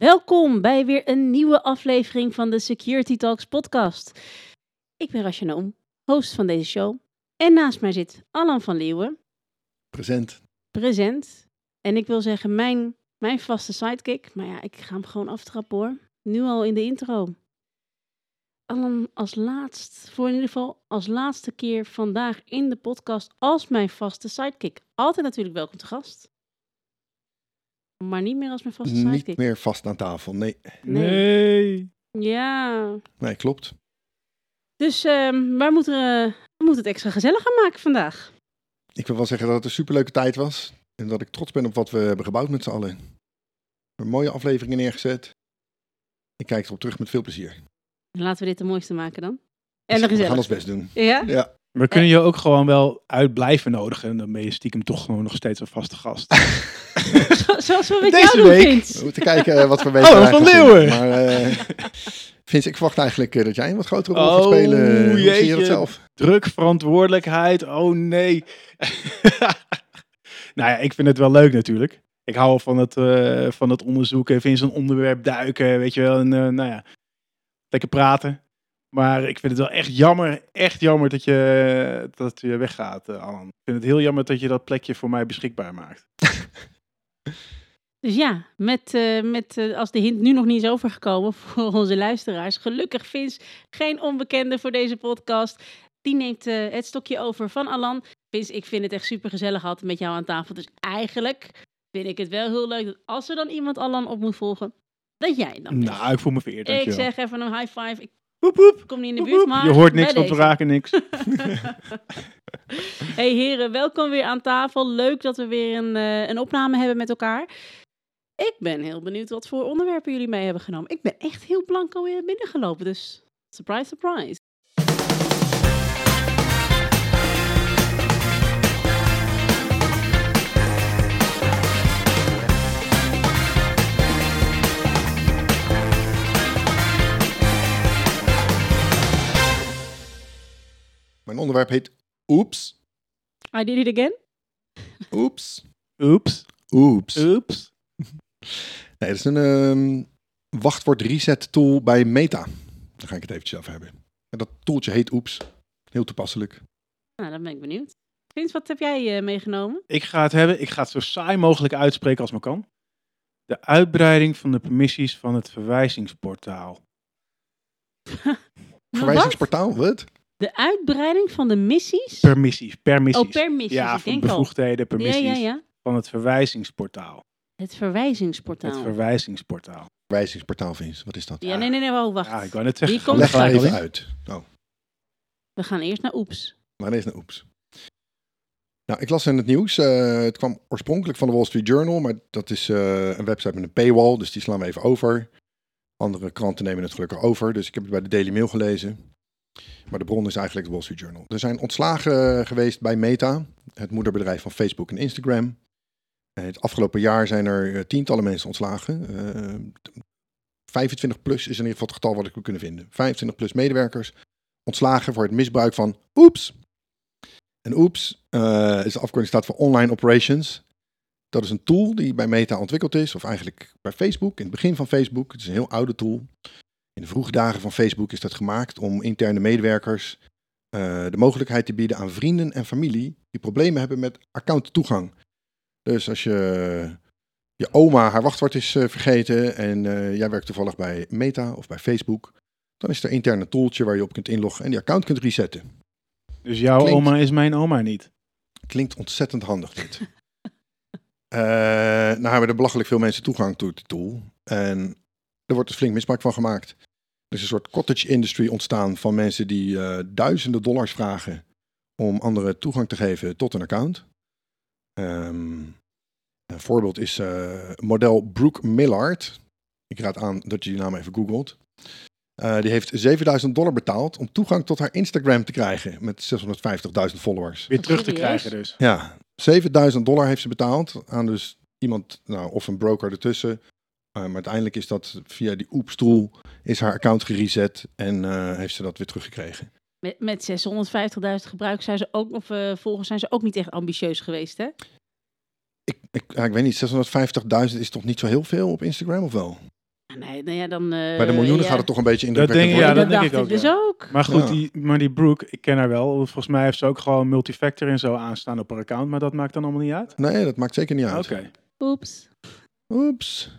Welkom bij weer een nieuwe aflevering van de Security Talks podcast. Ik ben Rasja Noem, host van deze show. En naast mij zit Alan van Leeuwen, Present. present. En ik wil zeggen, mijn, mijn vaste sidekick. Maar ja, ik ga hem gewoon aftrappen hoor. Nu al in de intro. Alan, als laatst, voor in ieder geval als laatste keer vandaag in de podcast als mijn vaste sidekick. Altijd natuurlijk welkom te gast. Maar niet meer als mijn vaste sidekick. Niet meer vast aan tafel. Nee, Nee. Ja, nee klopt. dus ehm wij, moeten, eh, we moeten het extra gezellig gaan maken vandaag. Ik wil wel zeggen dat het een superleuke tijd was. En dat ik trots ben op wat we hebben gebouwd met z'n allen. We hebben mooie afleveringen neergezet. Ik kijk erop terug met veel plezier. Laten we dit de mooiste maken dan. En de we gaan gezellig. ons best doen. Ja? Ja, We kunnen je ook gewoon wel uit blijven nodigen. En dan ben je stiekem toch gewoon nog steeds een vaste gast. Zo- Zoals we met Deze jou doen, week. we moeten kijken eh, wat voor week Oh, we Van gaan Leeuwen. doen. Maar eh Vince, ik verwacht eigenlijk eh, dat jij een wat grotere rol gaat Oh, spelen. Hoe zie je jeetje. zelf? Druk, verantwoordelijkheid. Oh nee. nou ja, ik vind het wel leuk natuurlijk. Ik hou van het, eh, van het onderzoeken. Even in zo'n onderwerp duiken. Weet je wel. En eh, nou ja, lekker praten. Maar ik vind het wel echt jammer, echt jammer dat je, dat je weggaat, eh, Alan. Ik vind het heel jammer dat je dat plekje voor mij beschikbaar maakt. Dus ja, met, eh, met, eh, als de hint nu nog niet is overgekomen voor onze luisteraars. Gelukkig Vince, geen onbekende voor deze podcast. Die neemt het stokje over van Alan. Vince, ik vind het echt super gezellig altijd met jou aan tafel. Dus eigenlijk vind ik het wel heel leuk dat als er dan iemand Alan op moet volgen, dat jij dan bent. Nou, ik voel me vereerd, ik zeg even een high five. Ik Woep, woep. kom niet in de buurt, maar Je hoort niks, want we raken niks. Hey heren, welkom weer aan tafel. Leuk dat we weer een, eh, een opname hebben met elkaar. Ik ben heel benieuwd wat voor onderwerpen jullie mee hebben genomen. Ik ben echt heel blanco weer binnengelopen, dus surprise, surprise. Mijn onderwerp heet Oeps. I did it again. Oeps. Oeps, Oeps. oeps. Nee, dat is een ehm, wachtwoord reset tool bij Meta. Daar ga ik het eventjes over hebben. En dat tooltje heet Oeps. Heel toepasselijk. Nou, dan ben ik benieuwd. Vince, wat heb jij eh, meegenomen? Ik ga het hebben, ik ga het zo saai mogelijk uitspreken als maar kan. De uitbreiding van de permissies van het verwijzingsportaal. Verwijzingsportaal, wat? De uitbreiding van de missies? Permissies, permissies. oh, per missie. ja, ik van al. bevoegdheden, Ja, permissies ja, ja. van het verwijzingsportaal. Het verwijzingsportaal. Het verwijzingsportaal. Verwijzingsportaal, Vince. Wat is dat? ja, nee, nee, nee, wacht. wacht. Ja, ik wou net zeggen. Die gaan komt we Leg maar even uit. Oh, We gaan eerst naar Oeps. maar is naar Oeps. Nou, ik las in het nieuws. eh, het kwam oorspronkelijk van de Wall Street Journal, maar dat is eh, een website met een paywall, dus die slaan we even over. Andere kranten nemen het gelukkig over, dus ik heb het bij de Daily Mail gelezen. Maar de bron is eigenlijk de Wall Street Journal. Er zijn ontslagen geweest bij Meta, het moederbedrijf van Facebook en Instagram. Eh, Het afgelopen jaar zijn er eh, tientallen mensen ontslagen. Eh, 25 plus is in ieder geval het getal wat ik kunnen vinden. 25 plus medewerkers ontslagen voor het misbruik van Oeps. En Oeps eh, is de afkorting staat voor Online Operations. Dat is een tool die bij Meta ontwikkeld is, of eigenlijk bij Facebook, in het begin van Facebook. Het is een heel oude tool. In de vroege dagen van Facebook is dat gemaakt om interne medewerkers eh, de mogelijkheid te bieden aan vrienden en familie die problemen hebben met accounttoegang. Dus als je je oma haar wachtwoord is eh, vergeten en eh, jij werkt toevallig bij Meta of bij Facebook, dan is er een tooltje waar je op kunt inloggen en die account kunt resetten. Dus jouw Klinkt- oma is mijn oma niet. Klinkt ontzettend handig dit. Eh nou hebben er belachelijk veel mensen toegang tot die tool. En er wordt dus flink misbruik van gemaakt. Er is een soort cottage industry ontstaan van mensen die eh, duizenden dollars vragen om anderen toegang te geven tot een account. Ehm, een voorbeeld is eh, model Brooke Millard. Ik raad aan dat je die naam even googelt. Eh, die heeft 7000 dollar betaald om toegang tot haar Instagram te krijgen met 650.000 followers. Weer terug te krijgen dus. Ja, 7000 dollar heeft ze betaald aan dus iemand, nou, of een broker ertussen. Eh, maar uiteindelijk is dat via die oepstoel, is haar account gereset en eh, heeft ze dat weer teruggekregen. Met, met 650.000 gebruikers zijn ze ook, of volgers zijn ze ook niet echt ambitieus geweest, hè? Ik, ik, ja, ik weet niet, 650.000 is toch niet zo heel veel op Instagram of wel? Nee, nou ja, dan... eh, Bij de miljoenen ja. gaat het toch een beetje in de Dat denk ik, Ja, dat, dat denk ik ik, ook, dus ja. ook. Maar goed, Ja. die, maar die Brooke, ik ken haar wel. Volgens mij heeft ze ook gewoon multifactor en zo aanstaan op haar account. Maar dat maakt dan allemaal niet uit? Nee, dat maakt zeker niet uit. Oké. Oeps. Oeps.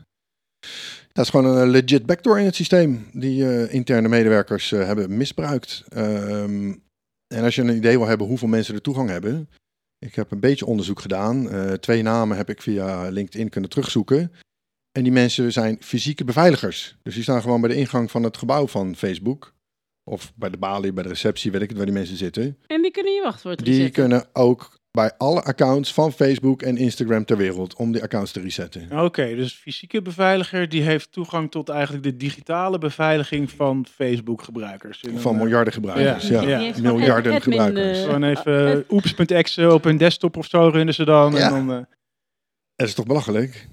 Dat is gewoon een legit backdoor in het systeem die eh, interne medewerkers eh, hebben misbruikt. Ehm, en als je een idee wil hebben hoeveel mensen er toegang hebben. Ik heb een beetje onderzoek gedaan. Eh, twee namen heb ik via LinkedIn kunnen terugzoeken. En die mensen zijn fysieke beveiligers. Dus die staan gewoon bij de ingang van het gebouw van Facebook. Of bij de balie, bij de receptie, weet ik het, waar die mensen zitten. En die kunnen je wachtwoord Die kunnen ook bij alle accounts van Facebook en Instagram ter wereld om die accounts te resetten. Oké, dus fysieke beveiliger die heeft toegang tot eigenlijk de digitale beveiliging van Facebook gebruikers. In Van een, eh, miljarden gebruikers. Ja, Ja, miljarden admin, gebruikers. eh, Gewoon even uh, oeps.exe op hun desktop of zo runnen ze dan. Ja. En dan eh, Dat is toch belachelijk?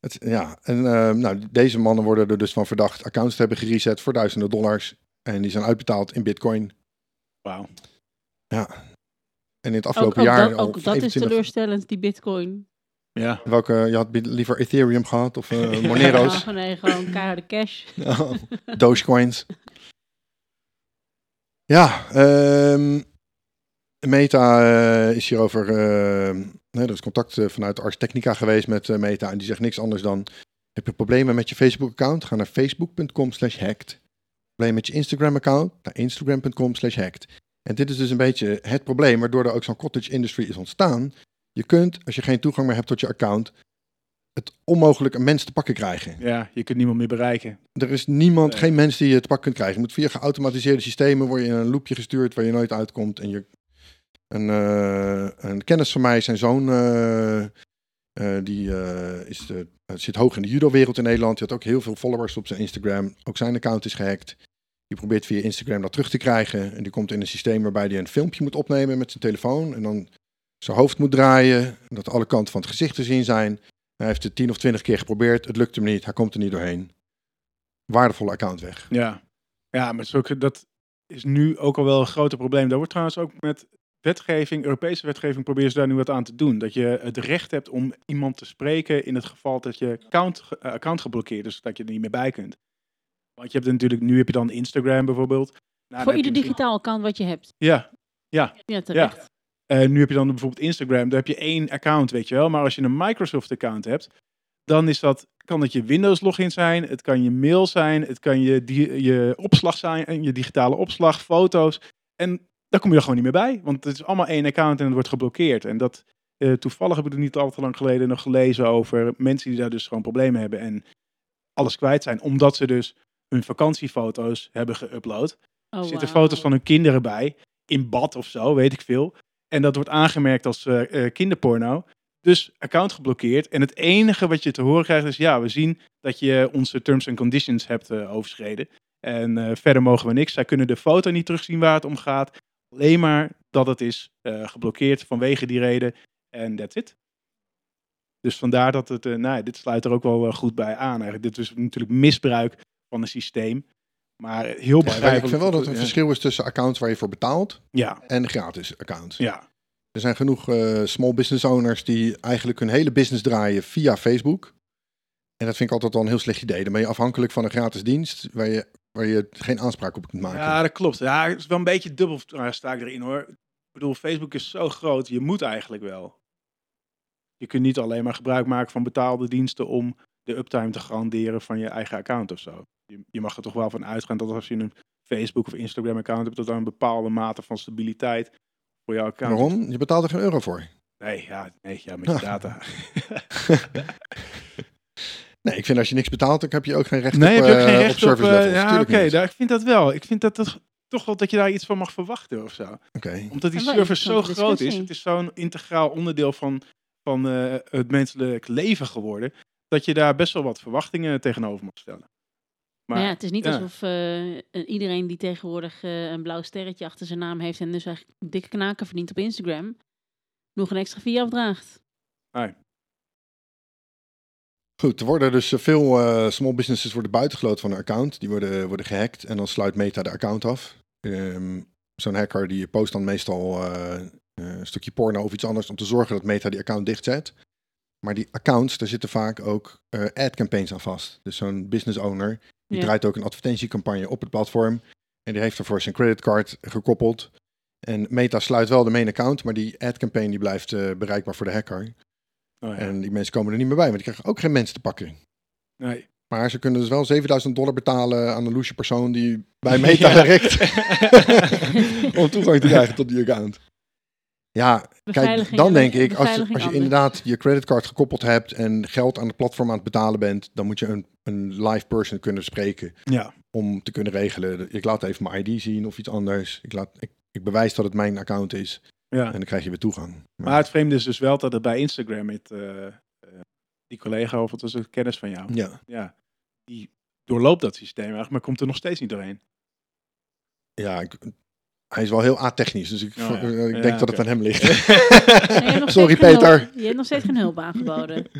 Het, ja, en eh, nou, deze mannen worden er dus van verdacht accounts te hebben gereset voor duizenden dollars. En die zijn uitbetaald in bitcoin. wauw. Ja. En in het Ook, afgelopen ook jaar dat, al ook dat is 25 teleurstellend, die bitcoin. Ja. Welke, je had liever Ethereum gehad of eh Monero's? Ja, nee, gewoon keiharde cash. Oh, Dogecoins. Ja, ehm, Meta eh, is hierover. eh, nee, er is contact vanuit Ars Technica geweest met Meta. En die zegt niks anders dan: Heb je problemen met je Facebook-account? Ga naar facebook.com/slash hacked. Probleem met je Instagram-account? Naar instagram.com/slash hacked. En dit is dus een beetje het probleem waardoor er ook zo'n cottage industry is ontstaan. Je kunt, als je geen toegang meer hebt tot je account, het onmogelijk een mens te pakken krijgen. ja, je kunt niemand meer bereiken. Er is niemand, Nee. geen mens die je te pak kunt krijgen. Je moet via geautomatiseerde systemen word je in een loopje gestuurd waar je nooit uitkomt. En je, een, eh, een kennis van mij, zijn zoon, eh, eh, die is de, zit hoog in de judo-wereld in Nederland. Die had ook heel veel followers op zijn Instagram. Ook zijn account is gehackt. Die probeert via Instagram dat terug te krijgen. En die komt in een systeem waarbij hij een filmpje moet opnemen met zijn telefoon. En dan zijn hoofd moet draaien. En dat alle kanten van het gezicht te zien zijn. Hij heeft het tien of twintig keer geprobeerd. Het lukt hem niet. Hij komt er niet doorheen. Waardevolle account weg. Ja, ja maar zulke, dat is nu ook al wel een groter probleem. Daar wordt trouwens ook met wetgeving, Europese wetgeving, proberen ze daar nu wat aan te doen. Dat je het recht hebt om iemand te spreken in het geval dat je account, account geblokkeerd is, dat je er niet meer bij kunt. Want je hebt natuurlijk, nu heb je dan Instagram bijvoorbeeld. Nou, dan Voor ieder digitaal account wat je hebt. Ja, Ja, terecht. Eh, nu heb je dan bijvoorbeeld Instagram, daar heb je één account, weet je wel. Maar als je een Microsoft account hebt, dan is dat, kan het je Windows login zijn, het kan je mail zijn, het kan je, di- je opslag zijn, en je digitale opslag, foto's. En daar kom je er gewoon niet meer bij, want het is allemaal één account en het wordt geblokkeerd. En dat, eh, toevallig heb ik er niet al te lang geleden nog gelezen over mensen die daar dus gewoon problemen hebben en alles kwijt zijn, omdat ze dus hun vakantiefoto's hebben geüpload. Oh, Er zitten foto's van hun kinderen bij, in bad of zo, weet ik veel. En dat wordt aangemerkt als eh, eh, kinderporno. Dus account geblokkeerd. En het enige wat je te horen krijgt is: ja, we zien dat je onze terms and conditions hebt eh, overschreden. En verder mogen we niks. Zij kunnen de foto niet terugzien waar het om gaat. Alleen maar dat het is geblokkeerd vanwege die reden. En that's it. Dus vandaar dat het, nou, ja, dit sluit er ook wel goed bij aan. Eigenlijk. Dit is natuurlijk misbruik van een systeem. Maar heel Ja, maar begrijpelijk. ik vind wel dat er een ja. verschil is tussen accounts waar je voor betaalt Ja, en gratis accounts. ja. Er zijn genoeg eh, small business owners die eigenlijk hun hele business draaien via Facebook. En dat vind ik altijd wel een heel slecht idee. Dan ben je afhankelijk van een gratis dienst waar je, waar je geen aanspraak op kunt maken. Ja, dat klopt. Ja, het is wel een beetje dubbel uh, sta ik erin hoor. Ik bedoel, Facebook is zo groot, je moet eigenlijk wel. Je kunt niet alleen maar gebruik maken van betaalde diensten om de uptime te garanderen van je eigen account of zo. Je, je mag er toch wel van uitgaan dat als je een Facebook of Instagram account hebt, dat er een bepaalde mate van stabiliteit voor jouw account is. Waarom? Je betaalt er geen euro voor. Nee, ja, nee, ja, met je data. Nee, ik vind als je niks betaalt, dan heb je ook geen recht nee, op, heb je ook eh, geen op recht op... service eh, levels. ja, oké, daar- ik vind dat wel. Ik vind dat toch, toch wel dat je daar iets van mag verwachten of zo. Oké. Omdat die server zo groot is. Het is zo'n integraal onderdeel van, van eh, het menselijk leven geworden. Dat je daar best wel wat verwachtingen tegenover mag stellen. Maar Maar ja, het is niet ja. alsof eh, iedereen die tegenwoordig eh, een blauw sterretje achter zijn naam heeft en dus eigenlijk dikke knaken verdient op Instagram, nog een extra fee afdraagt. Goed, er worden dus eh, veel eh, small businesses worden buitengesloten van een account. Die worden, worden gehackt en dan sluit Meta de account af. Ehm, Zo'n hacker die post dan meestal eh, een stukje porno of iets anders om te zorgen dat Meta die account dichtzet. Maar die accounts, daar zitten vaak ook eh ad campaigns aan vast. Dus zo'n business owner, die Ja. draait ook een advertentiecampagne op het platform. En die heeft ervoor zijn creditcard gekoppeld. En Meta sluit wel de main account, maar die ad campaign die blijft eh, bereikbaar voor de hacker. Oh, ja. En die mensen komen er niet meer bij, want die krijgen ook geen mensen te pakken. Nee. Maar ze kunnen dus wel 7000 dollar betalen aan een loesje persoon die bij Meta Ja. werkt. om toegang te krijgen tot die account. Ja, kijk, dan en denk ik, als, beveiliging als je inderdaad je creditcard gekoppeld hebt en geld aan het platform aan het betalen bent, dan moet je een, een live person kunnen spreken Ja. om te kunnen regelen. Ik laat even mijn ID zien of iets anders. Ik, laat, ik, ik bewijs dat het mijn account is ja. en dan krijg je weer toegang. Maar het vreemde is dus wel dat het bij Instagram met eh, eh, die collega of het was een kennis van jou. ja, Ja. Die doorloopt dat systeem eigenlijk, maar komt er nog steeds niet doorheen. ja ik, hij is wel heel atechnisch, dus ik, Oh, ja. eh, ik Ja, denk dat het aan hem ligt. Nee, Sorry, Peter. hulp- je hebt nog steeds geen hulp aangeboden.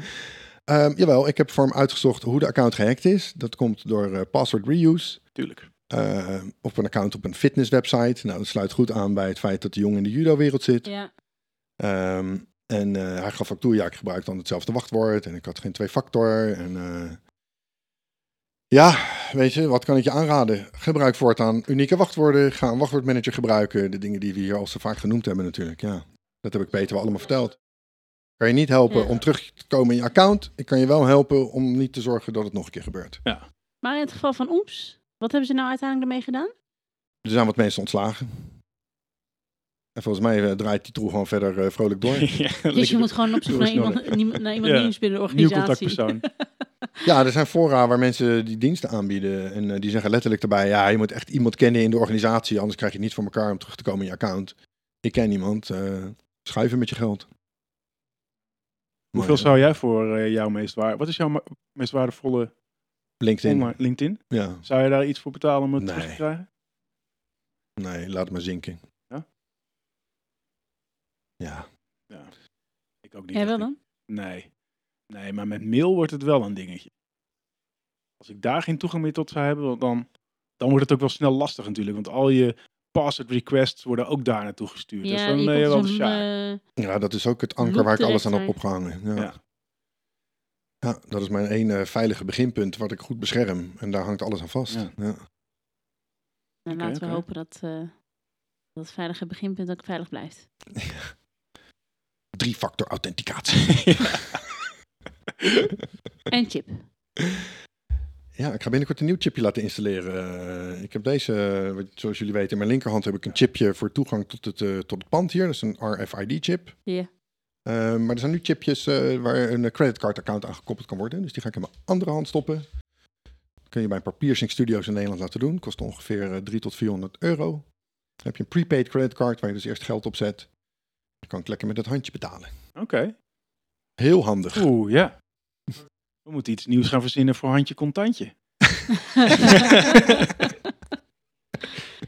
Ehm, jawel, ik heb voor hem uitgezocht hoe de account gehackt is. Dat komt door eh, password reuse. Tuurlijk. eh, op een account op een fitnesswebsite. Nou, dat sluit goed aan bij het feit dat de jongen in de judo-wereld zit. Ja. Ehm, en eh, hij gaf ook toe, ja, ik gebruik dan hetzelfde wachtwoord. En ik had geen twee-factor. En eh, ja, weet je, wat kan ik je aanraden? Gebruik voortaan unieke wachtwoorden. Ga een wachtwoordmanager gebruiken. De dingen die we hier al zo vaak genoemd hebben natuurlijk, ja. Dat heb ik Peter wel allemaal verteld. Kan je niet helpen Ja. om terug te komen in je account. Ik kan je wel helpen om niet te zorgen dat het nog een keer gebeurt. Maar in het geval van Oeps, wat hebben ze nou uiteindelijk ermee gedaan? Er zijn wat mensen ontslagen. En volgens mij eh, draait die troe gewoon verder eh, vrolijk door. ja, Dus je moet gewoon op zoek naar iemand, naar iemand Ja. nieuws binnen de Nieuw organisatie. contactpersoon. Ja, er zijn fora waar mensen die diensten aanbieden. En eh, die zeggen letterlijk erbij, ja, je moet echt iemand kennen in de organisatie. Anders krijg je niet voor elkaar om terug te komen in je account. Ik ken niemand. eh schuiven met je geld. Hoeveel Maar, zou jij voor jouw meest waar? Wat is jouw meest waardevolle LinkedIn. online LinkedIn? Ja, Zou je daar iets voor betalen om het terug te Nee. krijgen? nee, laat het maar zinken. Ja? Ja, Ik ook niet. Jij wel dan? Nee. Nee, maar met mail wordt het wel een dingetje. Als ik daar geen toegang meer tot zou hebben, dan, dan wordt het ook wel snel lastig natuurlijk. Want al je password requests worden ook daar naartoe gestuurd. dus dan ben je wel eh, ja, dat is ook het anker waar ik alles aan heb opgehangen. Ja. Ja. Ja. dat is mijn ene veilige beginpunt wat ik goed bescherm. En daar hangt alles aan vast. Ja. Ja. nou, laten we hopen dat, eh, dat veilige beginpunt ook veilig blijft. Drie-factor authenticatie. En chip. Ja, ik ga binnenkort een nieuw chipje laten installeren. Eh, ik heb deze, eh, wat- zoals jullie weten, in mijn linkerhand heb ik een chipje voor toegang tot het, eh, tot het pand hier. Dat is een RFID-chip. Ja. maar er zijn nu chipjes eh, waar een creditcard-account aan gekoppeld kan worden. Dus die ga ik in mijn andere hand stoppen. kun je bij een paar piercing studio's in Nederland laten doen. Kost ongeveer eh, 3 tot 400 euro. Dan heb je een prepaid creditcard waar je dus eerst geld op zet. Dan kan ik lekker met het handje betalen. Oké. Heel handig. Oeh, ja. We moeten iets nieuws gaan verzinnen voor handje contantje.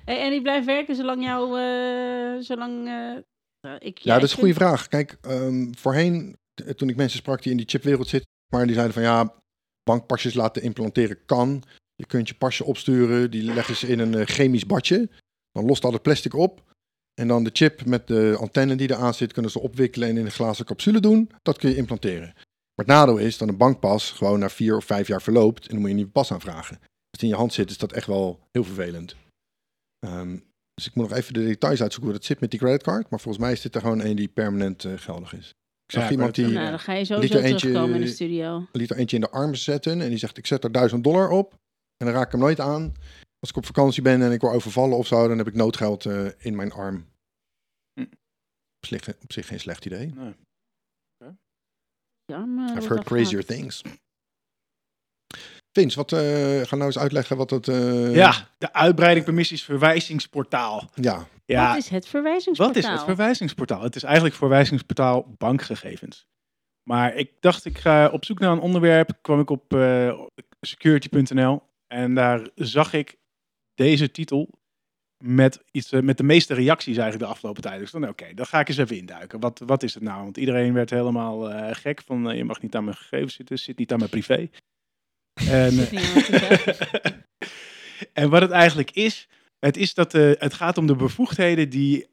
hey, en die blijft werken zolang jou, eh, zolang eh, eh, ik. Ja, dat is een goede vind- vraag. Kijk, ehm, voorheen, t- toen ik mensen sprak die in die chipwereld zitten, maar die zeiden van ja, bankpasjes laten implanteren kan. Je kunt je pasje opsturen, die leggen ze in een eh, chemisch badje. Dan lost al het plastic op. En dan de chip met de antenne die eraan zit, kunnen ze opwikkelen en in een glazen capsule doen. Dat kun je implanteren. Maar het nadeel is dat een bankpas gewoon na vier of vijf jaar verloopt en dan moet je een nieuwe pas aanvragen. Als het in je hand zit, is dat echt wel heel vervelend. Ehm, dus ik moet nog even de details uitzoeken hoe dat zit met die creditcard. Maar volgens mij is dit er gewoon een die permanent eh, geldig is. Ik zag Ja, iemand die Nou, dan ga je liet sowieso er eentje- terugkomen in de studio. liet er eentje in de arm zetten. En die zegt, ik zet er 1000 dollar op. En dan raak ik hem nooit aan. Als ik op vakantie ben en ik word overvallen of zo, dan heb ik noodgeld eh, in mijn arm. Hm. Op zich, op zich geen slecht idee. Nee. Ja, maar I've heard crazier afgemaakt. things. Vince, wat, eh, ga nou eens uitleggen wat het... eh, Ja, de uitbreiding permissies verwijzingsportaal. Ja, Ja, Wat is het verwijzingsportaal? Wat is het verwijzingsportaal? Het is eigenlijk verwijzingsportaal bankgegevens. Maar ik dacht, ik ga op zoek naar een onderwerp. Kwam ik op eh, security.nl en daar zag ik deze titel met, iets, eh, met de meeste reacties eigenlijk de afgelopen tijd. Dus dacht, oké, dan ga ik eens even induiken. Wat, wat is het nou? Want iedereen werd helemaal eh, gek van, eh, je mag niet aan mijn gegevens zitten, zit niet aan mijn privé. En, en wat het eigenlijk is, het, is dat, het gaat om de bevoegdheden die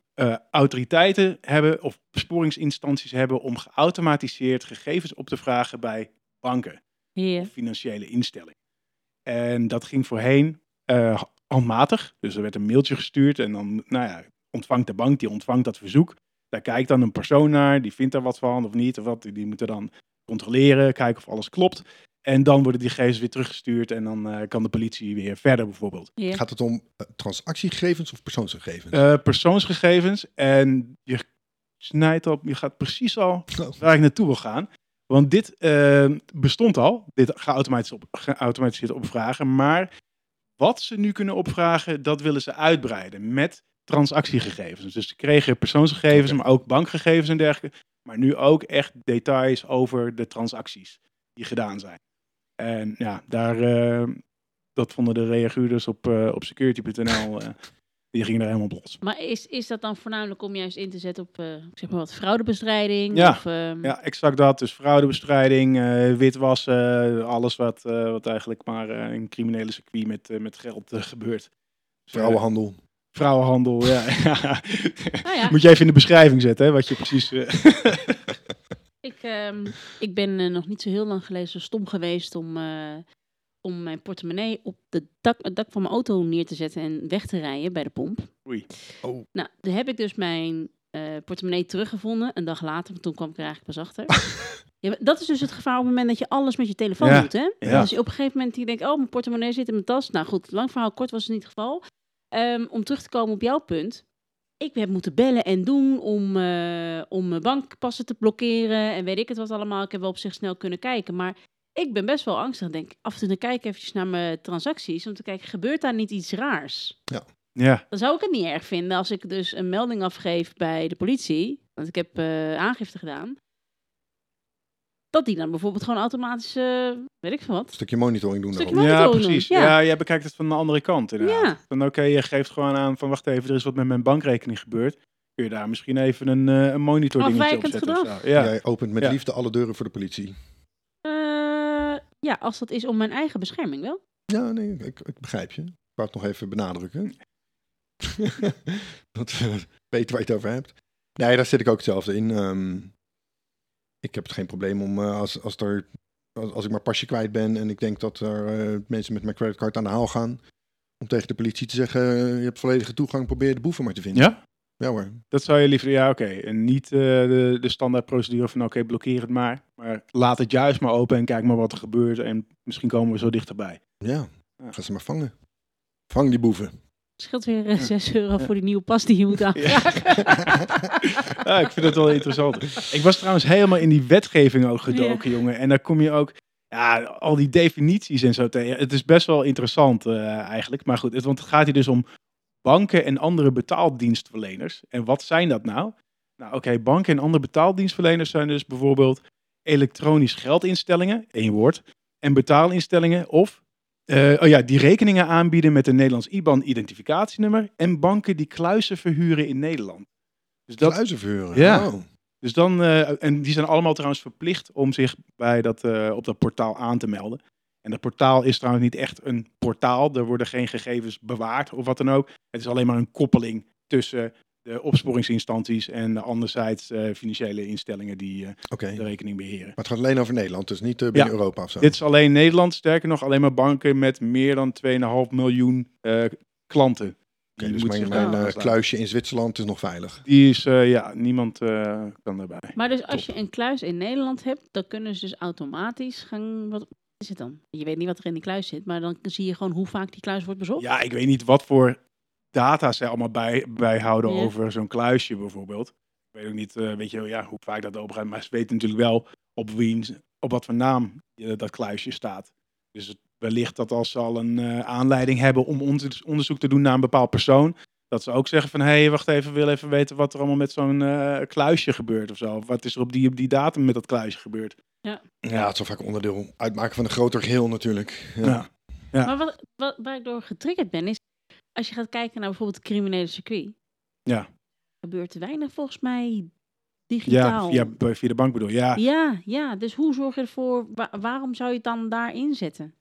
autoriteiten hebben of besporingsinstanties hebben om geautomatiseerd gegevens op te vragen bij banken Hier. of financiële instellingen. En dat ging voorheen handmatig. Dus er werd een mailtje gestuurd en dan nou ja, ontvangt de bank, die ontvangt dat verzoek. Daar kijkt dan een persoon naar, die vindt er wat van of niet. Of wat. Die moeten dan controleren, kijken of alles klopt. En dan worden die gegevens weer teruggestuurd en dan eh, kan de politie weer verder bijvoorbeeld. Gaat het om eh, transactiegegevens of persoonsgegevens? Eh, persoonsgegevens en je snijdt op, je gaat precies al Oh. waar ik naartoe wil gaan. Want dit bestond al, dit geautomatiseerd, op, geautomatiseerd opvragen. Maar wat ze nu kunnen opvragen, dat willen ze uitbreiden met transactiegegevens. Dus ze kregen persoonsgegevens, maar ook bankgegevens en dergelijke. Maar nu ook echt details over de transacties die gedaan zijn. En ja, daar, eh, dat vonden de reaguurders op, eh, op security.nl, die gingen er helemaal op los. Maar is, is dat dan voornamelijk om juist in te zetten op eh, zeg maar wat fraudebestrijding? Ja. Of, ehm, Ja, exact dat. Dus fraudebestrijding, eh, witwassen, alles wat, eh, wat eigenlijk maar eh, in criminele circuit met, met geld gebeurt. Dus, Vrouwenhandel. vrouwenhandel, ja. Nou ja, Moet je even in de beschrijving zetten, hè, wat je precies... eh, ik, ehm, ik ben nog niet zo heel lang geleden zo stom geweest om, eh, om mijn portemonnee op de dak, het dak van mijn auto neer te zetten en weg te rijden bij de pomp. Oei. Oh. Nou, toen heb ik dus mijn eh, portemonnee teruggevonden, een dag later, want toen kwam ik er eigenlijk pas achter. ja, dat is dus het gevaar op het moment dat je alles met je telefoon Ja, doet, hè? ja. Als je op een gegeven moment die denkt, oh, mijn portemonnee zit in mijn tas. Nou goed, lang verhaal kort was het niet het geval. Ehm, om terug te komen op jouw punt. Ik heb moeten bellen en doen om, eh, om mijn bankpassen te blokkeren en weet ik het wat allemaal. Ik heb wel op zich snel kunnen kijken, maar ik ben best wel angstig. Denk af en toe dan kijk ik eventjes naar mijn transacties om te kijken, gebeurt daar niet iets raars? ja, Dan zou ik het niet erg vinden als ik dus een melding afgeef bij de politie, want ik heb eh, aangifte gedaan. Dat die dan bijvoorbeeld gewoon automatisch, eh, weet ik veel wat. Een stukje monitoring doen Stukje daarop. ja monitoring precies. doen, Ja. ja. jij bekijkt het van de andere kant inderdaad. Ja. Dan oké, je geeft gewoon aan van wacht even, er is wat met mijn bankrekening gebeurd. Kun je daar misschien even een, eh een monitor dingetje op zetten of gedrag. zo. Ja. Jij opent met Ja. liefde alle deuren voor de politie. Eh, ja, als dat is om mijn eigen bescherming wel. Ja, nee, ik, ik begrijp je. Ik wou het nog even benadrukken. dat we weten waar je het over hebt. Nee, daar zit ik ook hetzelfde in. Ehm, ik heb het geen probleem om, eh, als, als, er, als, als ik maar pasje kwijt ben en ik denk dat er eh, mensen met mijn creditcard aan de haal gaan, om tegen de politie te zeggen, eh, je hebt volledige toegang, probeer de boeven maar te vinden. ja? Ja hoor. Dat zou je liever, ja oké. En niet eh, de, de standaard procedure van oké, blokkeer het maar. Maar laat het juist maar open en kijk maar wat er gebeurt. En misschien komen we zo dichterbij. Ja, Ja. ga ze maar vangen. Vang die boeven. Het scheelt weer eh, 6 euro voor die nieuwe pas die je moet aanvragen. ja, ik vind het wel interessant. Ik was trouwens helemaal in die wetgeving ook gedoken, jongen. En daar kom je ook, ja, al die definities en zo tegen. Het is best wel interessant eh, eigenlijk. Maar goed, het, want het gaat hier dus om banken en andere betaaldienstverleners. En wat zijn dat nou? Nou, oké, banken en andere betaaldienstverleners zijn dus bijvoorbeeld elektronisch geldinstellingen, één woord, en betaalinstellingen of eh, oh ja, die rekeningen aanbieden met een Nederlands IBAN-identificatienummer en banken die kluizen verhuren in Nederland. Dus dat, Kluizen verhuren. Ja. Oh. dus dan, eh, en die zijn allemaal trouwens verplicht om zich bij dat, eh, op dat portaal aan te melden. En dat portaal is trouwens niet echt een portaal. Er worden geen gegevens bewaard of wat dan ook. Het is alleen maar een koppeling tussen de opsporingsinstanties en de anderzijds eh, financiële instellingen die eh, de rekening beheren. Maar het gaat alleen over Nederland, dus niet eh, binnen Ja. Europa of zo. Dit is alleen Nederland, sterker nog, alleen maar banken met meer dan 2,5 miljoen eh, klanten. Dus mijn, mijn eh, kluisje in Zwitserland is nog veilig. Die is, eh, ja, niemand eh, kan daarbij. Maar dus als je een kluis in Nederland hebt, dan kunnen ze dus automatisch gaan... Wat is het dan? Je weet niet wat er in die kluis zit, maar dan zie je gewoon hoe vaak die kluis wordt bezocht. Ja, ik weet niet wat voor data ze allemaal bij, bijhouden Ja. over zo'n kluisje bijvoorbeeld. Ik weet ook niet, eh, weet je, ja, hoe vaak dat open gaat. Maar ze weten natuurlijk wel op, wiens, op wat voor naam eh, dat kluisje staat. Dus wellicht dat als ze al een eh, aanleiding hebben om onder- onderzoek te doen naar een bepaald persoon. Dat ze ook zeggen van, hé, hey, wacht even, willen even weten wat er allemaal met zo'n eh, kluisje gebeurt of zo. Of wat is er op die, op die datum met dat kluisje gebeurd. Ja, het zal vaak onderdeel uitmaken van een groter geheel natuurlijk. Ja. Ja. Maar wat, wat, waar ik door getriggerd ben, is als je gaat kijken naar bijvoorbeeld het criminele circuit. Ja. Gebeurt te weinig volgens mij Ja, digitaal. via, via de bank bedoel je. Ja, ja, ja, dus hoe zorg je ervoor, wa- waarom zou je het dan daar inzetten?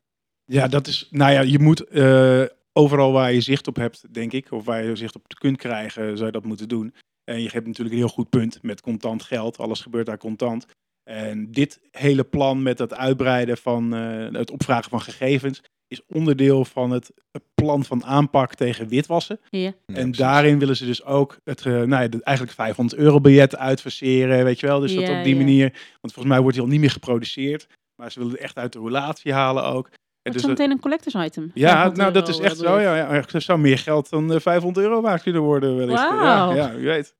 Ja, dat is. Nou ja, je moet eh, overal waar je zicht op hebt, denk ik, of waar je zicht op kunt krijgen, zou je dat moeten doen. En je hebt natuurlijk een heel goed punt met contant geld. Alles gebeurt daar contant. En dit hele plan met het uitbreiden van eh, het opvragen van gegevens is onderdeel van het plan van aanpak tegen witwassen. Ja. Ja, en daarin willen ze dus ook het, eh, nou ja, eigenlijk 500 euro biljet uitverseren, weet je wel. Dus dat op die ja. manier, want volgens mij wordt hij al niet meer geproduceerd. Maar ze willen het echt uit de roulatie halen ook. En Het dus is dat- meteen een collectors item. ja, 500 nou dat euro, is echt eh, zo. Ja, ja. Er zou meer geld dan eh, 500 euro waard kunnen worden. Wellicht. Ja, Wauw. ja, wie weet.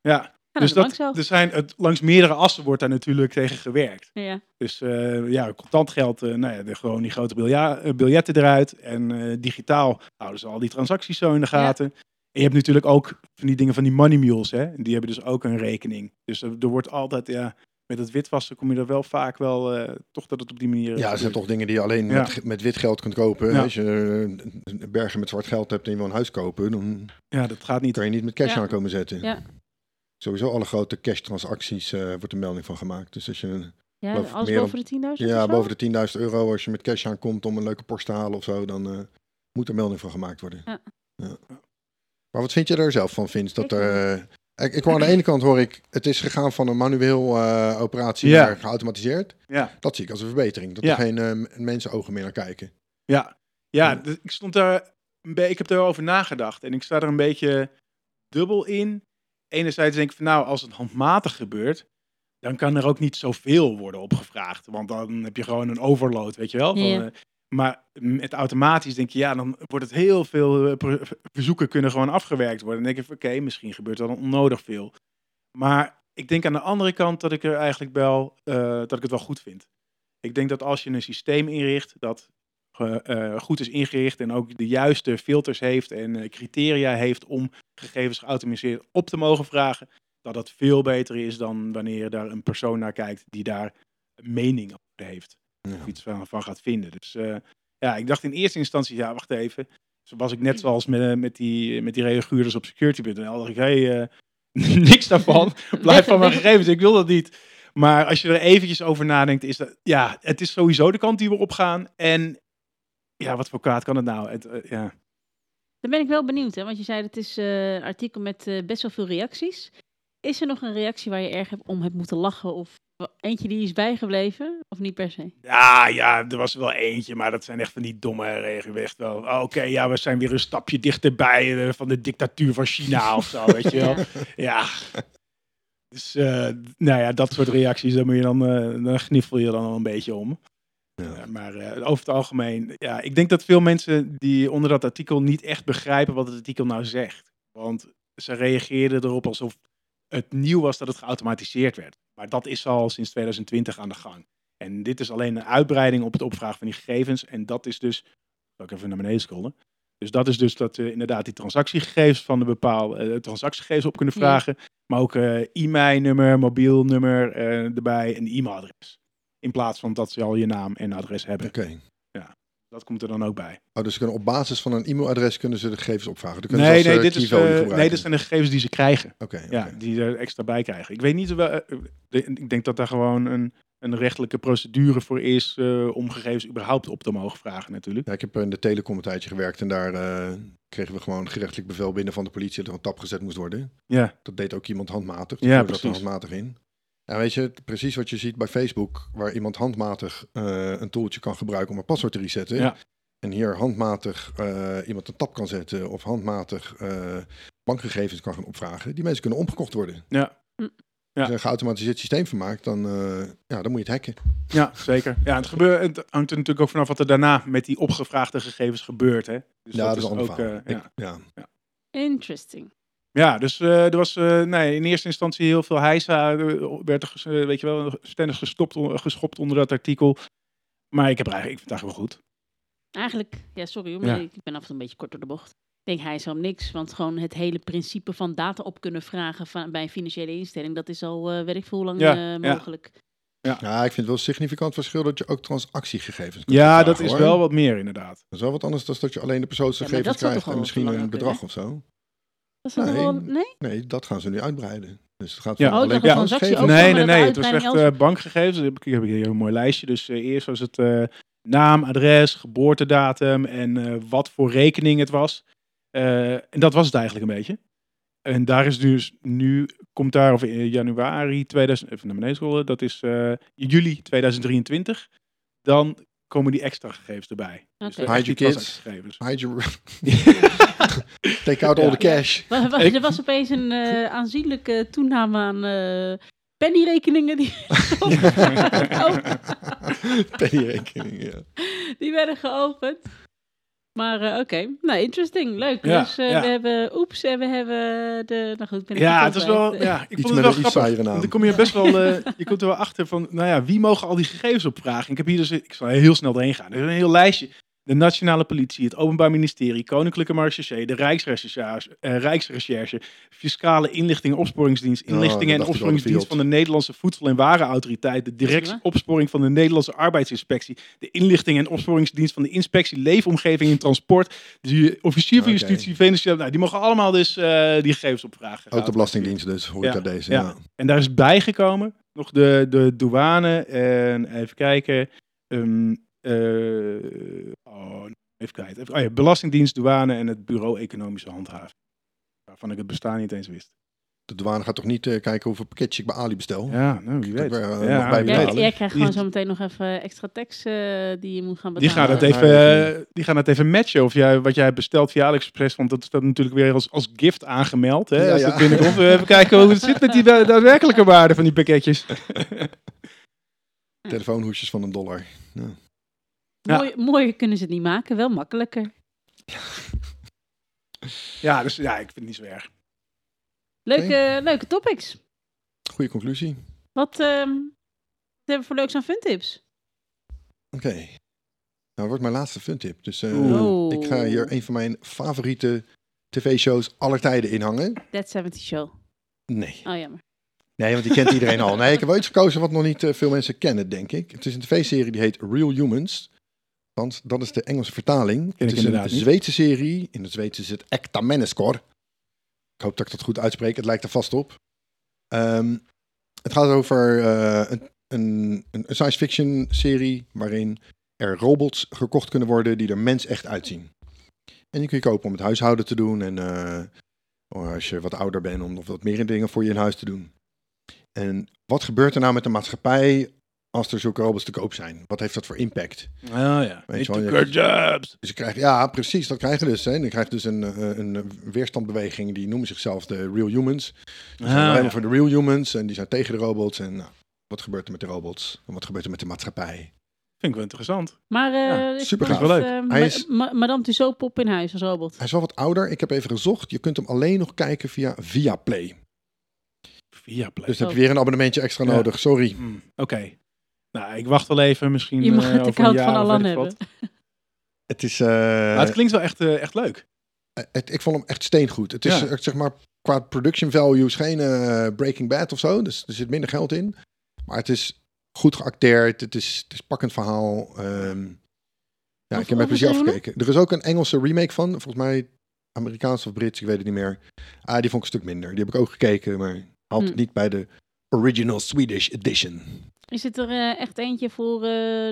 Ja, dus dat, er zijn het, langs meerdere assen wordt daar natuurlijk tegen gewerkt. Ja. Dus eh, ja, contant geld, eh, nou ja, de, gewoon die grote eh, biljetten eruit. En eh, digitaal houden ze al die transacties zo in de gaten. En je hebt natuurlijk ook van die dingen van die money mules, hè. Die hebben dus ook een rekening. Dus er, er wordt altijd, ja, met het witwassen kom je er wel vaak wel, eh, toch dat het op die manier... Ja, er zijn toch dingen die je alleen Ja. met, met wit geld kunt kopen. Ja. Als je eh, bergen met zwart geld hebt en je wil een huis kopen, dan Ja, dat gaat niet. kan je niet met cash Ja. aankomen zetten. Ja. Sowieso alle grote cash transacties eh, wordt een melding van gemaakt. Dus als je een- Ja, Geloof alles meer boven de 10.000 ja, boven de 10.000 euro, als je met cash aankomt om een leuke Porsche te halen of zo, dan eh, moet er melding van gemaakt worden. Ja. Ja. Maar wat vind je er zelf van, Vince? Dat er, eh, ik, ik hoor aan de ene kant hoor ik, het is gegaan van een manueel eh, operatie Ja. naar geautomatiseerd. Ja. Dat zie ik als een verbetering. Dat Ja. er geen eh, mensenogen meer naar kijken. Ja, ja Ja. dus ik stond daar, een ik heb erover nagedacht en ik sta er een beetje dubbel in. Enerzijds denk ik van nou, als het handmatig gebeurt, dan kan er ook niet zoveel worden opgevraagd. Want dan heb je gewoon een overload, weet je wel. Van, Ja. Maar met automatisch denk je, ja, dan wordt het heel veel eh, verzoeken kunnen gewoon afgewerkt worden. Dan denk van, oké, misschien gebeurt er dan onnodig veel. Maar ik denk aan de andere kant dat ik er eigenlijk wel, eh, dat ik het wel goed vind. Ik denk dat als je een systeem inricht dat eh, goed is ingericht en ook de juiste filters heeft en criteria heeft om gegevens geautomatiseerd op te mogen vragen, dat dat veel beter is dan wanneer je daar een persoon naar kijkt die daar mening over heeft. Of iets van, van gaat vinden. Dus eh, ja, ik dacht in eerste instantie, ja, wacht even. Zo was ik net zoals met, eh, met die, met die reaguurders op security.nl. dacht ik, hé, hey, eh, niks daarvan. Blijf van mijn gegevens, ik wil dat niet. Maar als je er eventjes over nadenkt, is dat, ja, het is sowieso de kant die we op gaan. En ja, wat voor kwaad kan het nou? Het, ja. Dan ben ik wel benieuwd, hè? want je zei het is een artikel met best wel veel reacties. Is er nog een reactie waar je erg om hebt moeten lachen of eentje die is bijgebleven? Of niet per se? Ja, ja, er was wel eentje, maar dat zijn echt van die domme regels. Echt wel, oh, oké, ja, we zijn weer een stapje dichterbij eh, van de dictatuur van China of zo, weet je wel. Ja. Dus, eh, nou ja, dat soort reacties, daar, moet je dan, eh dan gniffel je dan al een beetje om. Ja. Maar eh, over het algemeen, ja, ik denk dat veel mensen die onder dat artikel niet echt begrijpen wat het artikel nou zegt. Want ze reageerden erop alsof het nieuw was dat het geautomatiseerd werd. Maar dat is al sinds 2020 aan de gang. En dit is alleen een uitbreiding op het opvragen van die gegevens. En dat is dus, zal ik even naar beneden scrollen. Dus dat is dus dat we inderdaad die transactiegegevens van de bepaalde eh, transactiegegevens op kunnen Ja. vragen. Maar ook eh e-mailnummer, mobiel nummer eh, erbij en e-mailadres. In plaats van dat ze al je naam en adres hebben. Oké. Dat komt er dan ook bij. Oh, dus ze kunnen op basis van een e-mailadres kunnen ze de gegevens opvragen. Dan Nee, ze nee, eh, dit is, eh, nee, dit zijn de gegevens die ze krijgen. Oké. Ja, die er extra bij krijgen. Ik weet niet, wel, eh, de- ik denk dat daar gewoon een, een rechtelijke procedure voor is om gegevens überhaupt op te mogen vragen natuurlijk. Ja, ik heb in de telecom een tijdje gewerkt en daar kregen we gewoon gerechtelijk bevel binnen van de politie dat er een tap gezet moest worden. Ja, Dat deed ook iemand handmatig. Ja, Ja, dat er precies. handmatig in. En weet je, precies wat je ziet bij Facebook, waar iemand handmatig eh, een tooltje kan gebruiken om een paswoord te resetten. Ja. En hier handmatig eh, iemand een tab kan zetten of handmatig eh, bankgegevens kan gaan opvragen. Die mensen kunnen omgekocht worden. ja, Als je een geautomatiseerd systeem van maakt, dan, eh, ja, dan moet je het hacken. ja zeker. Ja, het, gebeurt, het hangt er natuurlijk ook vanaf wat er daarna met die opgevraagde gegevens gebeurt. Hè? Dus ja, dat is ook, verhaal. eh, Ik- ja. ja. Interesting. Ja, dus eh, er was eh, nee, in eerste instantie heel veel heisa. Er werd er, eh, weet je wel, ständig gestopt, geschopt onder dat artikel. Maar ik, heb eigenlijk, ik vind het eigenlijk wel goed. Eigenlijk, ja, sorry hoor, maar Ja. ik ben af en toe een beetje kort door de bocht. Ik denk, hij is al niks, want gewoon het hele principe van data op kunnen vragen van, bij een financiële instelling, dat is al, eh weet ik veel hoe lang Ja, eh, ja. mogelijk. ja, ik vind het wel een significant verschil dat je ook transactiegegevens kunt Ja, dat is hoor. wel wat meer inderdaad. Dat is wel wat anders dan dat je alleen de persoonsgegevens krijgt en misschien een bedrag of zo. Dat Nee. nee? Nee, dat gaan ze nu uitbreiden. Dus het gaat Ja. van Oh, alleen transactie ook Nee, nee, nee. Het was echt eh, bankgegevens. Ik heb ik heb hier een mooi lijstje. Dus eh, eerst was het eh, naam, adres, geboortedatum en eh, wat voor rekening het was. Eh, en dat was het eigenlijk een beetje. En daar is dus nu, komt daar of in januari 2000, even naar beneden scrollen, dat is eh, juli 2023. Dan komen die extra gegevens erbij. Dus de Hide your kids. Hide your... Take out all the cash. Er was opeens een eh, aanzienlijke toename aan eh, pennyrekeningen die, Pennyrekening, ja. die werden geopend. Maar eh, oké, nou interesting, leuk. Ja, dus eh, ja. we hebben Oeps en we hebben de... Nou goed, ben ik Ja, het is wel. Ja, ik Iets vond met het wel grappig. Dan kom je best wel. eh, je komt er wel achter van. Nou ja, wie mogen al die gegevens opvragen? Ik heb hier dus. Ik zal heel snel doorheen gaan. Er is een heel lijstje. De Nationale Politie, het Openbaar Ministerie, Koninklijke Marechaussee, de Rijksrecherche, eh, Rijksrecherche Fiscale Inlichting en Opsporingsdienst, Oh, en dacht ik al, Opsporingsdienst van de Nederlandse Voedsel- en Warenautoriteit, de Directie waar? Opsporing van de Nederlandse Arbeidsinspectie, de Inlichting en Opsporingsdienst van de Inspectie Leefomgeving en Transport, de Officier van. Justitie, Venezuela. Nou, die mogen allemaal dus eh, die gegevens opvragen. Ook de Belastingdienst dus, hoor ik Ja, uit deze. ja. Ja. En daar is bijgekomen nog de, de douane en even kijken. ehm, eh, oh, even kijken. Even, oh ja, Belastingdienst, douane en het Bureau Economische Handhaving. Waarvan ik het bestaan niet eens wist. De douane gaat toch niet eh, kijken hoeveel pakketje ik bij Ali bestel? Ja, nou, wie Dat weet. eh, Ja, bij Jij, betalen. krijgt Die- gewoon zo meteen nog even extra tekst die je moet gaan Die gaan, betalen. het even, die gaan het even matchen of jij, wat jij hebt besteld via AliExpress. Want dat staat natuurlijk weer als, als gift aangemeld. Hè, Ja, als ja. dat binnenkomt. Even kijken hoe het zit met die da- daadwerkelijke waarde van die pakketjes. Telefoonhoesjes van een dollar. Ja. Mooi, mooier kunnen ze het niet maken, wel makkelijker. ja, dus ja, ik vind het niet zo erg. Leuke, leuke topics. Goeie conclusie. Wat, ehm, wat hebben we voor leuks aan funtips? Oké. Nou, wordt mijn laatste funtip. Dus eh, Oeh. ik ga hier een van mijn favoriete tv-shows aller tijden inhangen. Dead 70 Show. Nee. Oh, jammer. Nee, want die kent iedereen al. Nee, ik heb wel iets gekozen wat nog niet eh, veel mensen kennen, denk ik. Het is een tv-serie die heet Real Humans. Want dat is de Engelse vertaling. het is een. Zweedse serie. In het Zweeds is het Ekta Menneskor. Ik hoop dat ik dat goed uitspreek. Het lijkt er vast op. Ehm, het gaat over eh, een, een, een science fiction serie waarin er robots gekocht kunnen worden die er mens echt uitzien. En die kun je kopen om het huishouden te doen en eh, als je wat ouder bent om nog wat meer dingen voor je in huis te doen. En wat gebeurt er nou met de maatschappij als er zulke robots te koop zijn? Wat heeft dat voor impact? Oh ja. Weet je wel, jobs. Dus je krijgt, ja, precies, dat krijg je dus. Hè. Dan krijg je dus een, eh, een weerstandbeweging, die noemen zichzelf de Real Humans. Die zijn Ah, alleen ja. voor de Real Humans en die zijn tegen de robots. En nou, wat gebeurt er met de robots? En wat gebeurt er met de maatschappij? Vind ik wel interessant. Maar eh Ja, is super gaaf. Wel leuk. eh, Hij is- ma- Madame Tussauds pop in huis als robot. Hij is wel wat ouder. Ik heb even gezocht. Je kunt hem alleen nog kijken via Viaplay. Via Play. Dus dan heb je weer een abonnementje extra Ja. nodig. Sorry. Hmm, Oké. Nou, ik wacht wel even. Misschien Je mag eh, het over account van Alan hebben. Het is... eh, Maar het klinkt wel echt, eh, echt leuk. het, ik vond hem echt steengoed. Het is Ja. zeg maar qua production values geen eh, Breaking Bad of zo. Dus er zit minder geld in. Maar het is goed geacteerd. Het is, het is pakkend verhaal. Ehm, ja, ik heb met plezier afgekeken. Er is ook een Engelse remake van. Volgens mij Amerikaans of Brits, ik weet het niet meer. Ah, die vond ik een stuk minder. Die heb ik ook gekeken, maar haalt het Hm. niet bij de original Swedish edition. Is het er eh, echt eentje voor eh,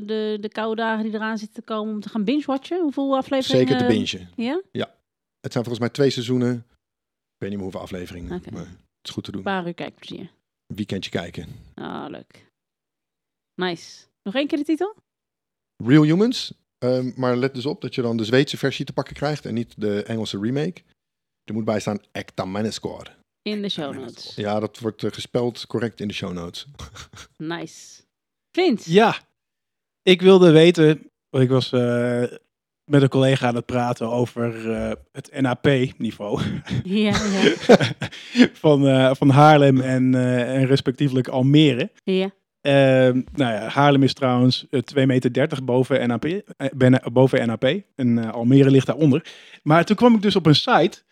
de, de koude dagen die eraan zitten te komen om te gaan binge-watchen? Hoeveel afleveringen? Zeker te bingen. Ja? Het zijn volgens mij twee seizoenen. Ik weet niet meer hoeveel afleveringen. Maar het is goed te doen. Een paar uur kijkplezier. Een weekendje kijken. Ah, leuk. Nice. Nog één keer de titel? Real Humans. Ehm, maar let dus op dat je dan de Zweedse versie te pakken krijgt en niet de Engelse remake. Er moet bij staan Menneskor. In de show notes. Ja, dat wordt eh, gespeld correct in de show notes. Nice. Vince? Ja. Ik wilde weten. want Ik was eh, met een collega aan het praten over eh, het NAP-niveau. Ja, ja. van, eh, van Haarlem en, eh, en respectievelijk Almere. ja. Ehm, nou ja, Haarlem is trouwens eh, 2,30 meter boven NAP. boven NAP. En eh, Almere ligt daaronder. Maar toen kwam ik dus op een site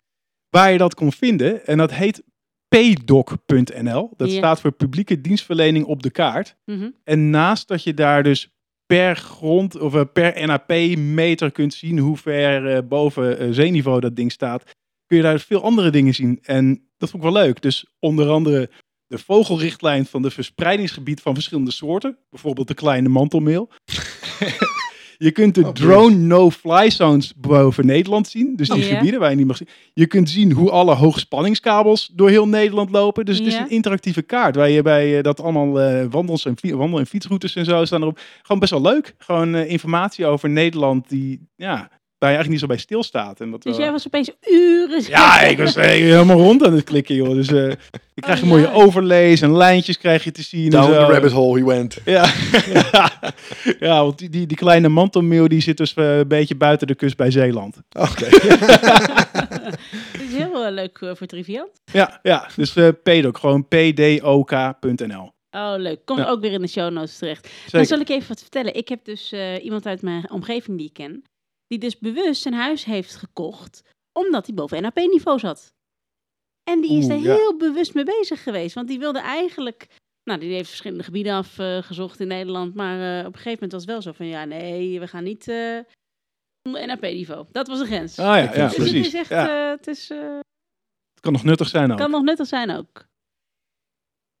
waar je dat kon vinden. En dat heet pdoc.nl. Dat Ja. staat voor publieke dienstverlening op de kaart. Mhm. En naast dat je daar dus per grond of eh, per NAP-meter kunt zien hoe ver eh, boven eh, zeeniveau dat ding staat, kun je daar veel andere dingen zien. En dat vond ik wel leuk. Dus onder andere de vogelrichtlijn van de verspreidingsgebied van verschillende soorten. Bijvoorbeeld de kleine mantelmeel. Je kunt de Oh, drone no-fly zones boven Nederland zien. Dus die Ja. gebieden waar je niet mag zien. Je kunt zien hoe alle hoogspanningskabels door heel Nederland lopen. Dus het is een interactieve kaart. Waar je bij eh, dat allemaal eh, wandels en, wandel- en fietsroutes en zo staan erop. Gewoon best wel leuk. Gewoon eh, informatie over Nederland die, ja, je eigenlijk niet zo bij stilstaat. En dat Dus wel- jij was opeens uren... Ja, ik was eh, helemaal rond aan het klikken, joh. Dus eh je krijgt een Oh, mooie ja. overlays en lijntjes krijg je te zien. en Down zo. the rabbit hole he went. Ja, ja want die, die, die kleine mantelmeeuw die zit dus eh, een beetje buiten de kust bij Zeeland. Oké. Het is heel leuk voor Triviant. Ja, ja dus eh PDOK, gewoon pdok.nl. Oh, leuk. Komt Ja. ook weer in de show notes terecht. Dan Zeker. zal ik even wat vertellen. Ik heb dus eh, iemand uit mijn omgeving die ik ken, die dus bewust zijn huis heeft gekocht, omdat hij boven NAP-niveau zat. En die is Oeh, er ja. heel bewust mee bezig geweest, want die wilde eigenlijk, nou, die heeft verschillende gebieden afgezocht in Nederland, maar eh, op een gegeven moment was het wel zo van, ja, nee, we gaan niet eh, onder NAP-niveau. Dat was de grens. Ah ja, ja Dus dus het precies. is echt, Ja, eh, het is, eh, het kan nog nuttig zijn ook. kan nog nuttig zijn ook.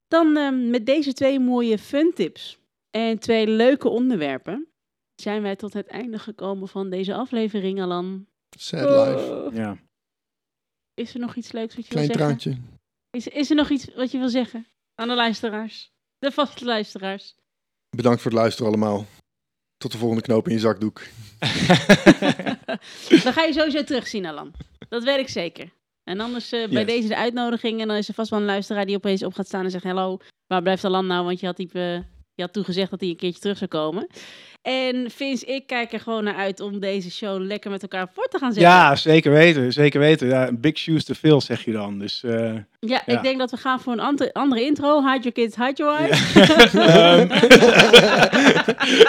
Dan ehm, met deze twee mooie fun tips en twee leuke onderwerpen zijn wij tot het einde gekomen van deze aflevering, Alan. Sad life. Oh. Ja. Is er nog iets leuks wat je Klein wil zeggen? traantje. Is, is er nog iets wat je wil zeggen aan de luisteraars? De vaste luisteraars. Bedankt voor het luisteren allemaal. Tot de volgende knoop in je zakdoek. Dan ga je sowieso terugzien, Alan. Dat weet ik zeker. En anders eh, bij Yes. deze de uitnodiging. En dan is er vast wel een luisteraar die opeens op gaat staan en zegt... Hallo, waar blijft Alan nou? Want je had, die, eh, je had toegezegd dat hij een keertje terug zou komen. En Vince, ik kijk er gewoon naar uit om deze show lekker met elkaar voor te gaan zetten. ja, zeker weten. Zeker weten. Ja, big shoes to fill, zeg je dan. Dus, eh, Ja, Ja. ik denk dat we gaan voor een andere, andere intro. Hide your kids, hide your wife. Ehm,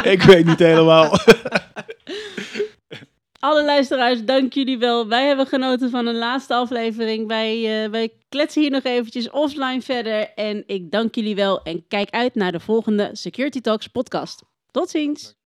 ik weet niet helemaal. Alle luisteraars, dank jullie wel. Wij hebben genoten van een laatste aflevering. Wij, eh, wij kletsen hier nog eventjes offline verder. En ik dank jullie wel. En kijk uit naar de volgende Security Talks podcast. Tot ziens.